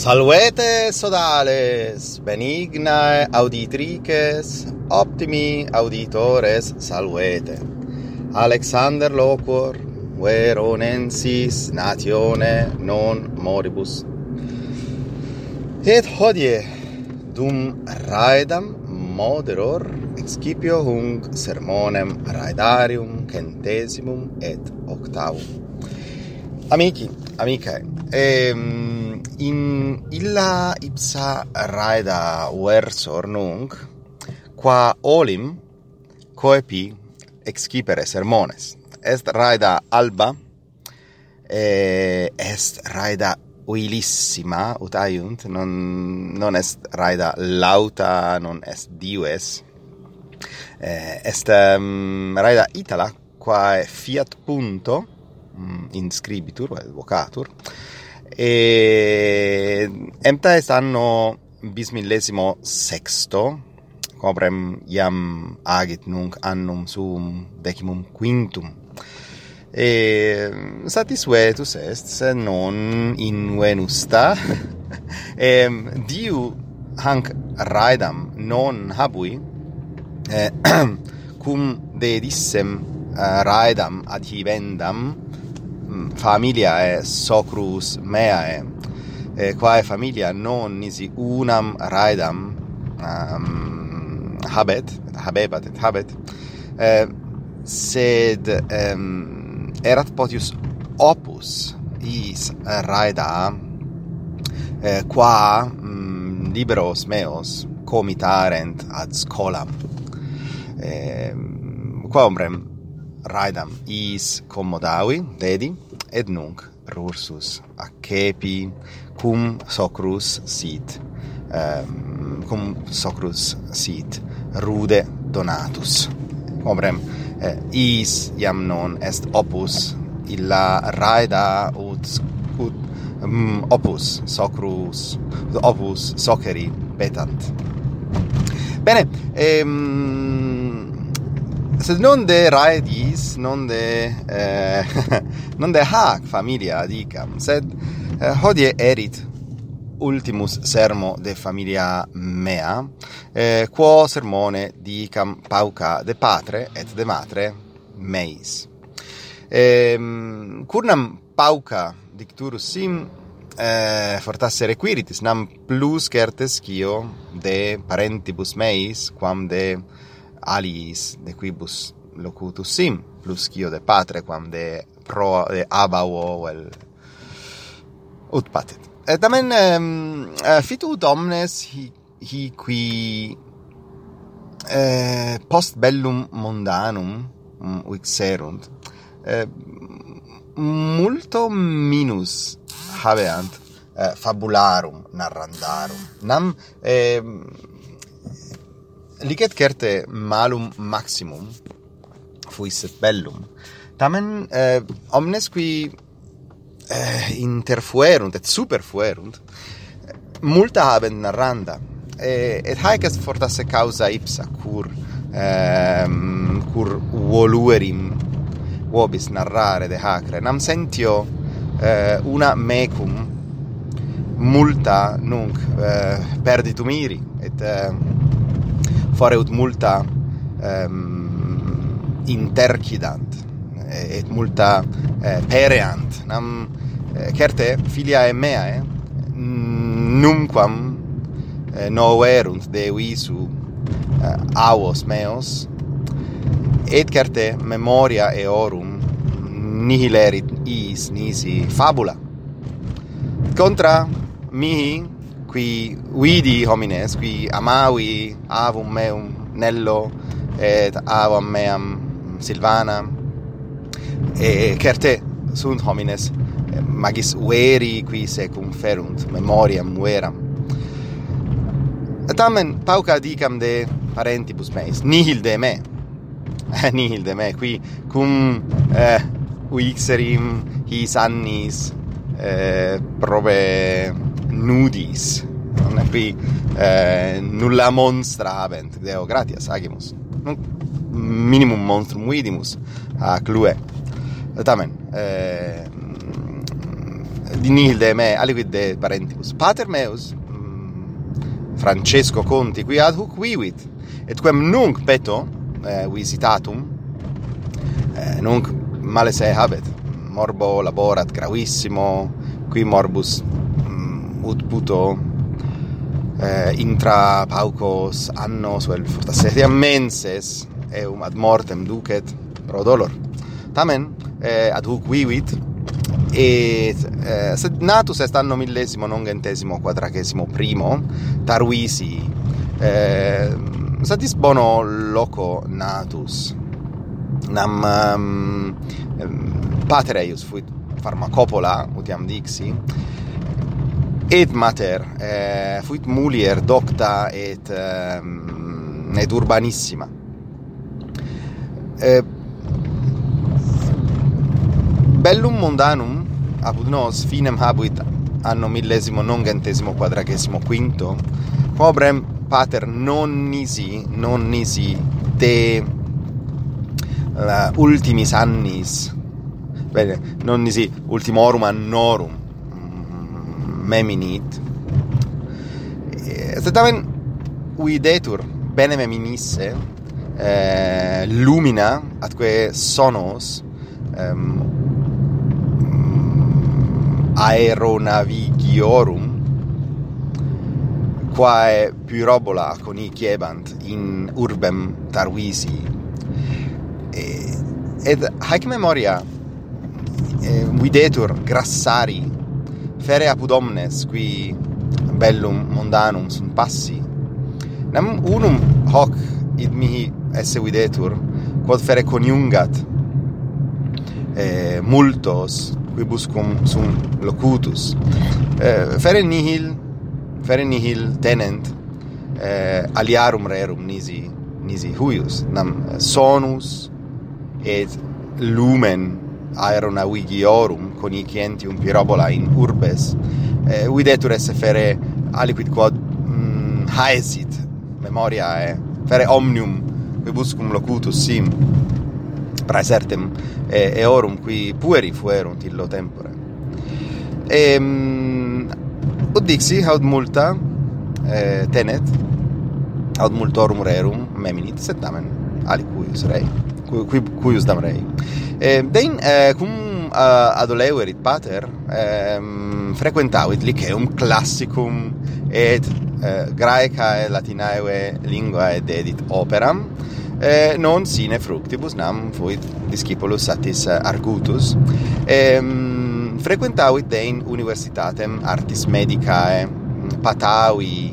Salvete sodales, benignae auditrices, optimi auditores salvete. Alexander loquor, veronensis natione non moribus. Et hodie, dum raedam moderor, excipio hung sermonem raedarium centesimum et octavum. Amici, amiche, ehm, in illa ipsa raida versor nunc, qua olim coepi excipere sermones. Est raida alba, eh, est raida uilissima, ut aiunt, non, non est raida lauta, non est dives, eh, est ehm, um, raida itala, quae fiat punto, Mm, inscribitur, vocatur, e emta est anno bis millesimo sexto, cobrem iam agit nunc annum suum decimum quintum. E satisvetus est, se non invenusta, e diu hanc raidam non habui, eh, cum dedissem eh, uh, raidam adhibendam, familiae socrus mea e quae familia non nisi unam raidam um, habet habebat et habet eh, sed um, erat potius opus is raida eh, qua um, liberos meos comitarent ad scolam. Eh, quamrem raidam is commodavi, dedi, et nunc rursus accepi cum socrus sit um, cum socrus sit rude donatus. Ombrem eh, is iam non est opus illa raida ut ut um, opus socrus opus soceri petant. Bene ehm sed non de raedis, non de eh, non de hac familia dicam, sed eh, hodie erit ultimus sermo de familia mea, eh, quo sermone dicam pauca de patre et de matre meis. Ehm curnam pauca dicturus sim eh, fortasse requiritis nam plus certes cio de parentibus meis quam de aliis de quibus locutus sim plus quio de patre quam de pro de abao vel ut patet. Et tamen um, fitu omnes hi, hi qui eh, post bellum mondanum um, mm, uixerunt eh, multo minus habeant eh, fabularum narrandarum. Nam eh, licet certe malum maximum fuis bellum. Tamen eh, omnes qui eh, interfuerunt et superfuerunt multa habent narranda et haec est fortasse causa ipsa cur eh, cur voluerim vobis narrare de hacre. Nam sentio eh, una mecum multa nunc eh, perditum iri et eh, fare ut multa ehm, um, intercidant et multa eh, pereant. Nam eh, certe mea e numquam eh, noverunt de visu eh, eh avos meos et certe memoria eorum nihil erit is nisi fabula. Contra mihi qui vidi homines qui amavi avum meum nello et avam meam Silvana. E certe sunt homines magis ueri qui se conferunt memoriam mueram tamen pauca dicam de parentibus meis nihil de me. Eh, nihil de me qui cum eh, uixerim his annis eh, probe nudis. Qui eh, nulla monstra avent deo gratias agimus. Non minimum monstrum vidimus a clue tamen eh, di nihil de me aliquid de parentibus pater meus mm, Francesco Conti qui ad hoc vivit et quem nunc peto eh, visitatum eh, nunc male se habet. Morbo laborat gravissimo qui morbus ut puto eh, intra paucos annos vel fortaseriam menses eum ad mortem ducet pro dolor. Tamen eh, ad hoc vivit et eh, sed natus est anno millesimo nongentesimo quadragesimo primo tarvisi eh, satis bono loco natus. Nam ehm, um, pater eius fuit pharmacopola utiam dixi et mater eh, fuit mulier docta et um, et urbanissima. Eh, bellum mundanum apud nos finem habuit anno millesimo nongentesimo quadragesimo quinto. Pobrem pater non nisi non nisi de la ultimis annis. Bene non nisi ultimorum annorum meminit. Eh, et tamen uidetur bene meminisse eh, lumina atque sonos ehm, mm, aeronavigiorum quae pyrobola coniciebant in urbem Tarvisi et, eh, ed haec memoria eh, videtur grassari fere apud omnes qui bellum mondanum sunt passi. Nam unum hoc id mihi esse videtur quod fere coniungat eh, multos quibus cum sum locutus. Eh, fere nihil fere nihil tenent eh, aliarum rerum nisi nisi huius nam sonus et lumen aeronavigiorum conicienti un pirobola in urbes. Eh, videtur esse fere aliquid quod mm, haesit. Memoria eh, fere omnium quibuscum locutus sim. Praesertem eh, eorum qui pueri fuerunt illo tempore. Ehm ut dixi haud multa eh, tenet haud multorum rerum meminit sed tamen aliquis rei qui, cuius dam rei. Eh, dein eh, cum uh, adoleuerit pater ehm frequentavit liceum classicum et eh, graecae latinae linguae dedit operam. Eh, non sine fructibus nam fuit discipulus satis eh, argutus. Ehm frequentavit dein universitatem artis medicae pataui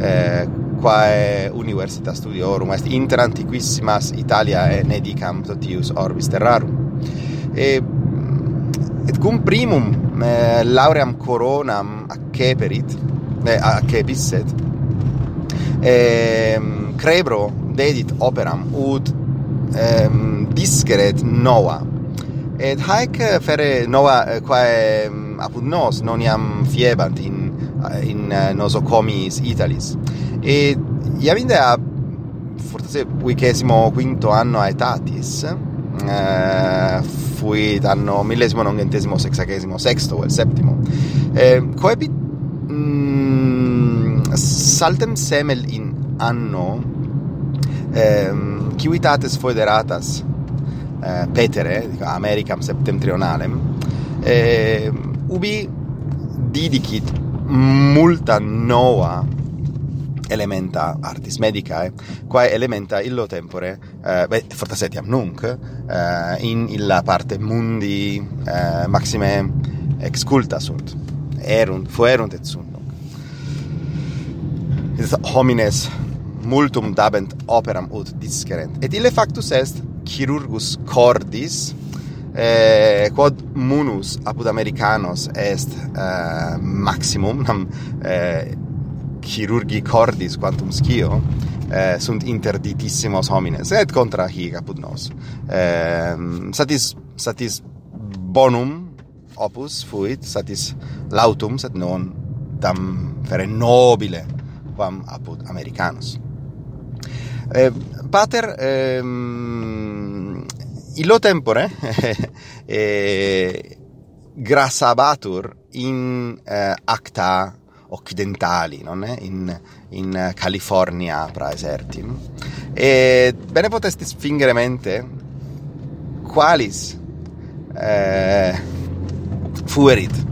eh, quae universitas studiorum est inter antiquissimas Italiae nedicam totius orbis terrarum e et cum primum eh, lauream coronam acceperit eh, accepisset eh, crebro dedit operam ut eh, disceret nova et haec fere nova quae apud nos non iam fiebant in in nosocomis italis. Et iaminde a forse quicesimo quinto anno aetatis eh, fuit anno millesimo, nongentesimo, sexagesimo, sexto o septimo. Eh, coebit mm, saltem semel in anno ehm, civitates foederatas eh, petere, Americam septentrionalem, eh, ubi didicit multa nova elementa artis medicae, quae elementa illo tempore, eh, beh, fortasetiam nunc, eh, in illa parte mundi eh, maxime exculta sunt. Erunt, fuerunt et sunt nunc. Et homines multum dabent operam ut discerent. Et ille factus est chirurgus cordis, eh, quod munus apud americanos est eh, maximum, nam, eh, chirurgi cordis quantum scio eh, sunt interditissimos homines et contra hic apud nos. Eh, satis satis bonum opus fuit satis lautum sed non tam fere nobile quam apud americanos. Eh, pater ehm, illo tempore eh, grassabatur in eh, acta occidentali non è? In, in California pra eserti e bene potesti sfingere mente qualis eh, fuerit.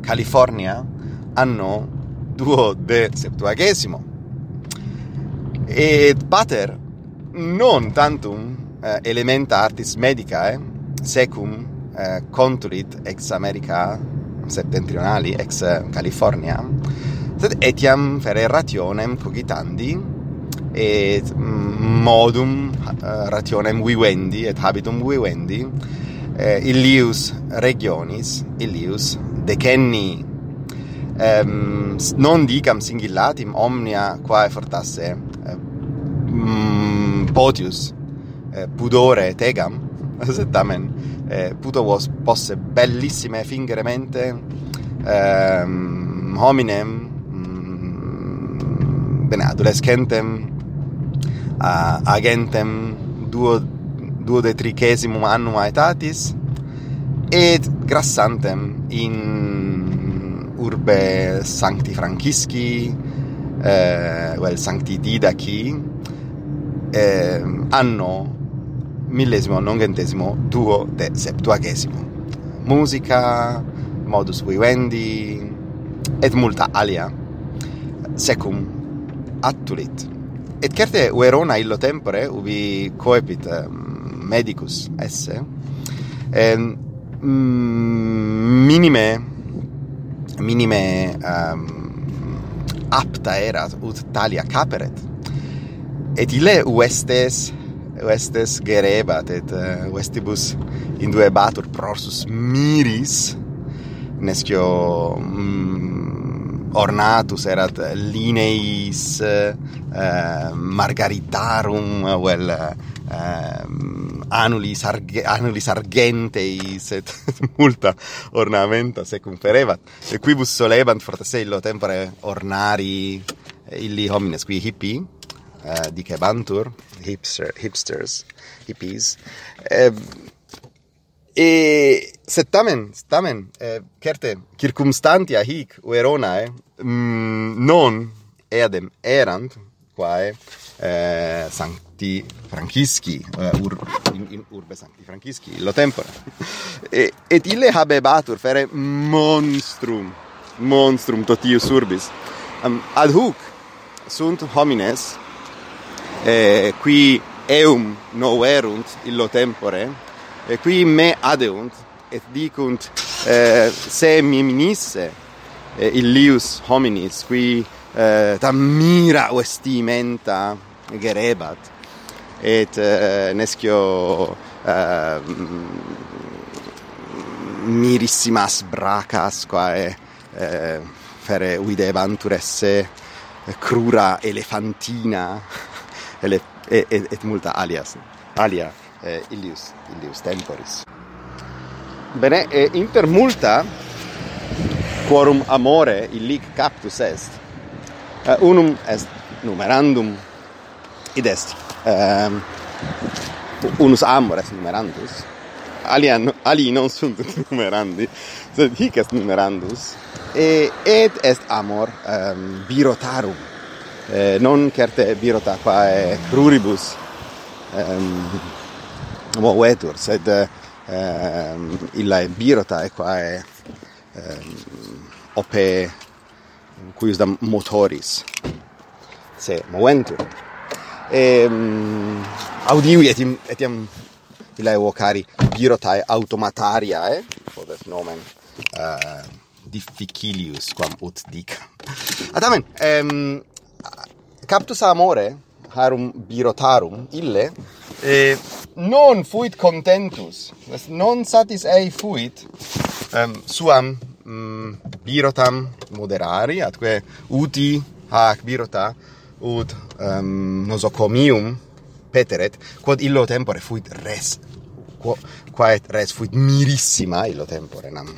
California anno duo de septuagesimo. Et pater non tantum eh, elementa artis medicae eh, secum eh, contulit ex America septentrionali ex California sed etiam fere rationem cogitandi et mm, modum eh, rationem vivendi et habitum vivendi eh, illius regionis illius decenni. Ehm, non dicam singillatim omnia quae fortasse eh, mm, potius eh, pudore tegam, sed tamen eh, puto vos posse bellissime fingeremente ehm, hominem mm, bene adolescentem a, agentem duo duodetricesimum annum aetatis et grassantem in urbe sancti francisci eh, well sancti didaci eh, anno millesimo, nongentesimo, duo de septuagesimo. Musica, modus vivendi, et multa alia. Secum, attulit. Et certe uerona illo tempore, ubi coepit ehm, medicus esse, em, minime, minime um, apta erat ut talia caperet. Et ille uestes vestes gerebat et eh, vestibus induebatur prorsus miris nescio mm, ornatus erat lineis uh, margaritarum vel uh, anulis arge, anulis argenteis et multa ornamenta se ferebat. Et quibus solebant forte illo tempore ornari illi homines qui hippi Eh, uh, dicebantur, hipster, hipsters, hippies, eh, e se tamen tamen eh, certe circumstantia hic ueronae eh, mm, non eadem erant quae eh, sancti francisci eh, ur, in, in urbe sancti francisci lo tempore. E, et ille habebatur fere monstrum monstrum totius urbis. Um, ad hoc sunt homines eh, qui eum noverunt illo tempore e qui me adeunt et dicunt eh, se mi minisse eh, illius hominis qui eh, tam mira vestimenta gerebat et eh, nescio eh, mirissimas bracas quae eh, fere videbantur esse crura elefantina et, et, et multa alias alia eh, illius illius temporis. Bene e inter multa quorum amore illic captus est. Uh, unum est numerandum id est um, unus amor est numerandus. Alia ali non sunt numerandi sed hic est numerandus. Et et est amor um, birotarum eh, non certe qua è eh, cruribus ehm movetur sed ehm illa birota è qua è ehm, ope cuius da motoris se moventur ehm audiui etiam etiam illae vocari birotae automatariae, podet nomen uh, difficilius quam ut dic. Atamen, ehm, captus amore harum birotarum ille e non fuit contentus. Non satis ei fuit um, suam um, birotam moderari atque uti hac birota ut um, nosocomium peteret quod illo tempore fuit res quo quae res fuit mirissima illo tempore nam.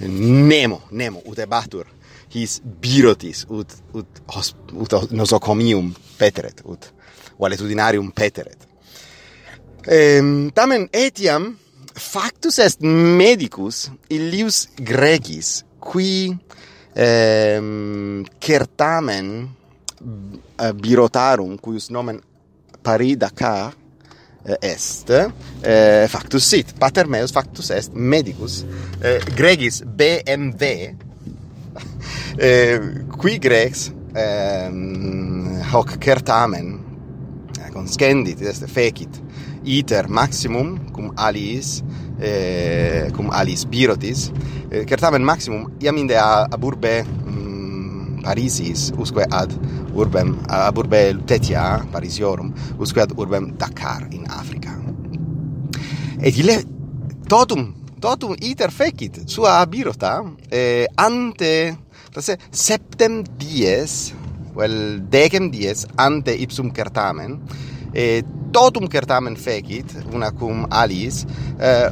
Nemo nemo ut ebatur his birotis ut ut hos, ut nosocomium peteret ut valetudinarium peteret. Ehm tamen etiam factus est medicus illius gregis qui ehm certamen eh, birotarum cuius nomen paridaca eh, est eh, factus sit. Pater meus factus est medicus. Eh, gregis bmv eh, qui grex ehm, hoc certamen eh, conscendit est fecit iter maximum cum aliis eh, cum aliis birotis eh, certamen maximum iam inde ab urbe mm, Parisis usque ad urbem ab urbe Lutetia Parisiorum usque ad urbem Dakar in Africa. Et ille totum totum iter fecit sua abirota eh, ante tase septem dies vel decem dies ante ipsum certamen eh, totum certamen fecit una cum alis eh,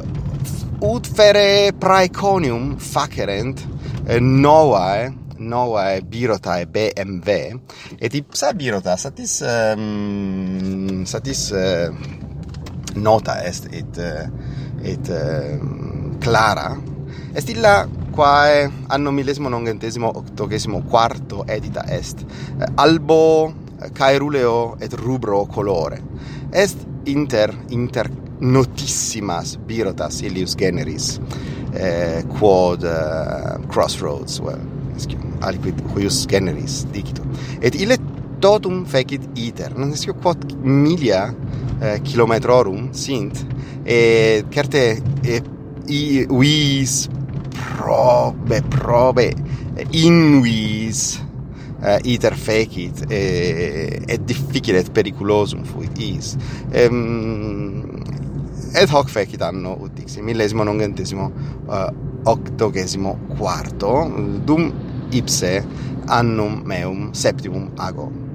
ut fere praeconium facerent eh, novae novae birotae BMW et ipsa birota satis um, satis uh, nota est et uh, et uh, Clara. Est illa quae anno millesimo nongentesimo octogesimo quarto edita est. Albo caeruleo et rubro colore. Est inter inter notissimas birotas illius generis eh, quod uh, crossroads well aliquid huius generis dicitur et ille totum fecit iter non escio quod milia eh, kilometrorum sint et certe et iuis probe probe invis uh, iter fecit et, et difficile et periculosum fuit is. Um, et hoc fecit anno ut dixi millesimo nongentesimo uh, eh, octogesimo quarto dum ipse annum meum septimum ago.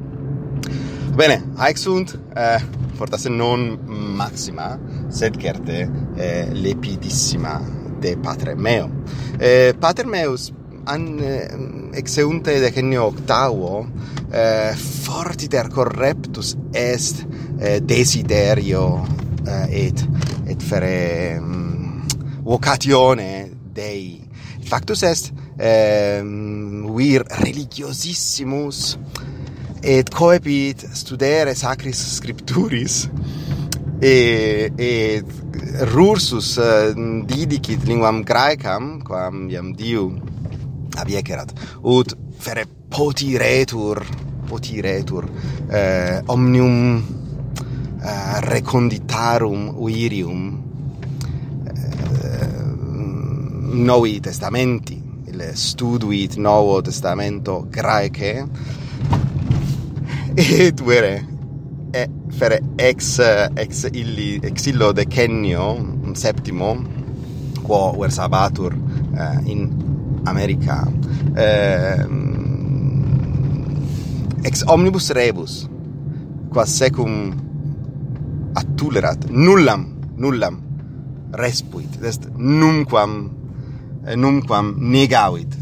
Bene, haec sunt, eh, fortasse non maxima, sed certe eh, lepidissima de patre meo. Eh, pater meus an eh, exeunte genio octavo eh, fortiter correptus est eh, desiderio eh, et et fere um, vocatione dei factus est eh, mm, vir religiosissimus et coepit studere sacris scripturis et et rursus uh, didicit linguam graecam quam iam diu abiecerat ut fere potiretur potiretur eh, omnium eh, reconditarum uirium eh, novi testamenti il studuit novo testamento graece et vere e fere ex ex illi ex illo de Kenio septimo quo versabatur eh, in America. Eh, ex omnibus rebus quas secum attulerat nullam nullam respuit est numquam eh, numquam negavit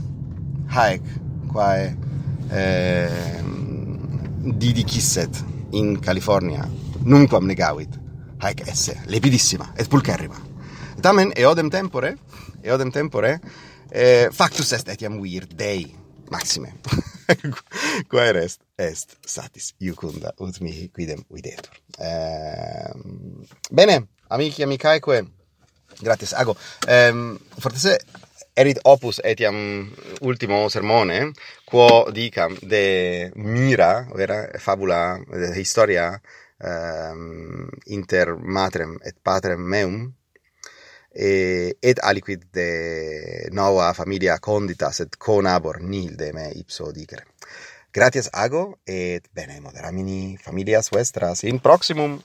haec quae eh, didicisset in California, nunquam negavit, haec esse, lepidissima, et pulcherrima. Tamen eodem tempore, eodem tempore, eh, factus est etiam vir Dei, maxime. quae est, est satis iucunda ut mihi quidem videtur. Eh, bene, amici, amicaeque, gratis, ago, ehm, fortese erit opus etiam ultimo sermone quo dicam de mira vera fabula de historia um, inter matrem et patrem meum e, et aliquid de nova familia condita et conabor nil de me ipso dicere. Gratias ago et bene moderamini familias vestras in proximum.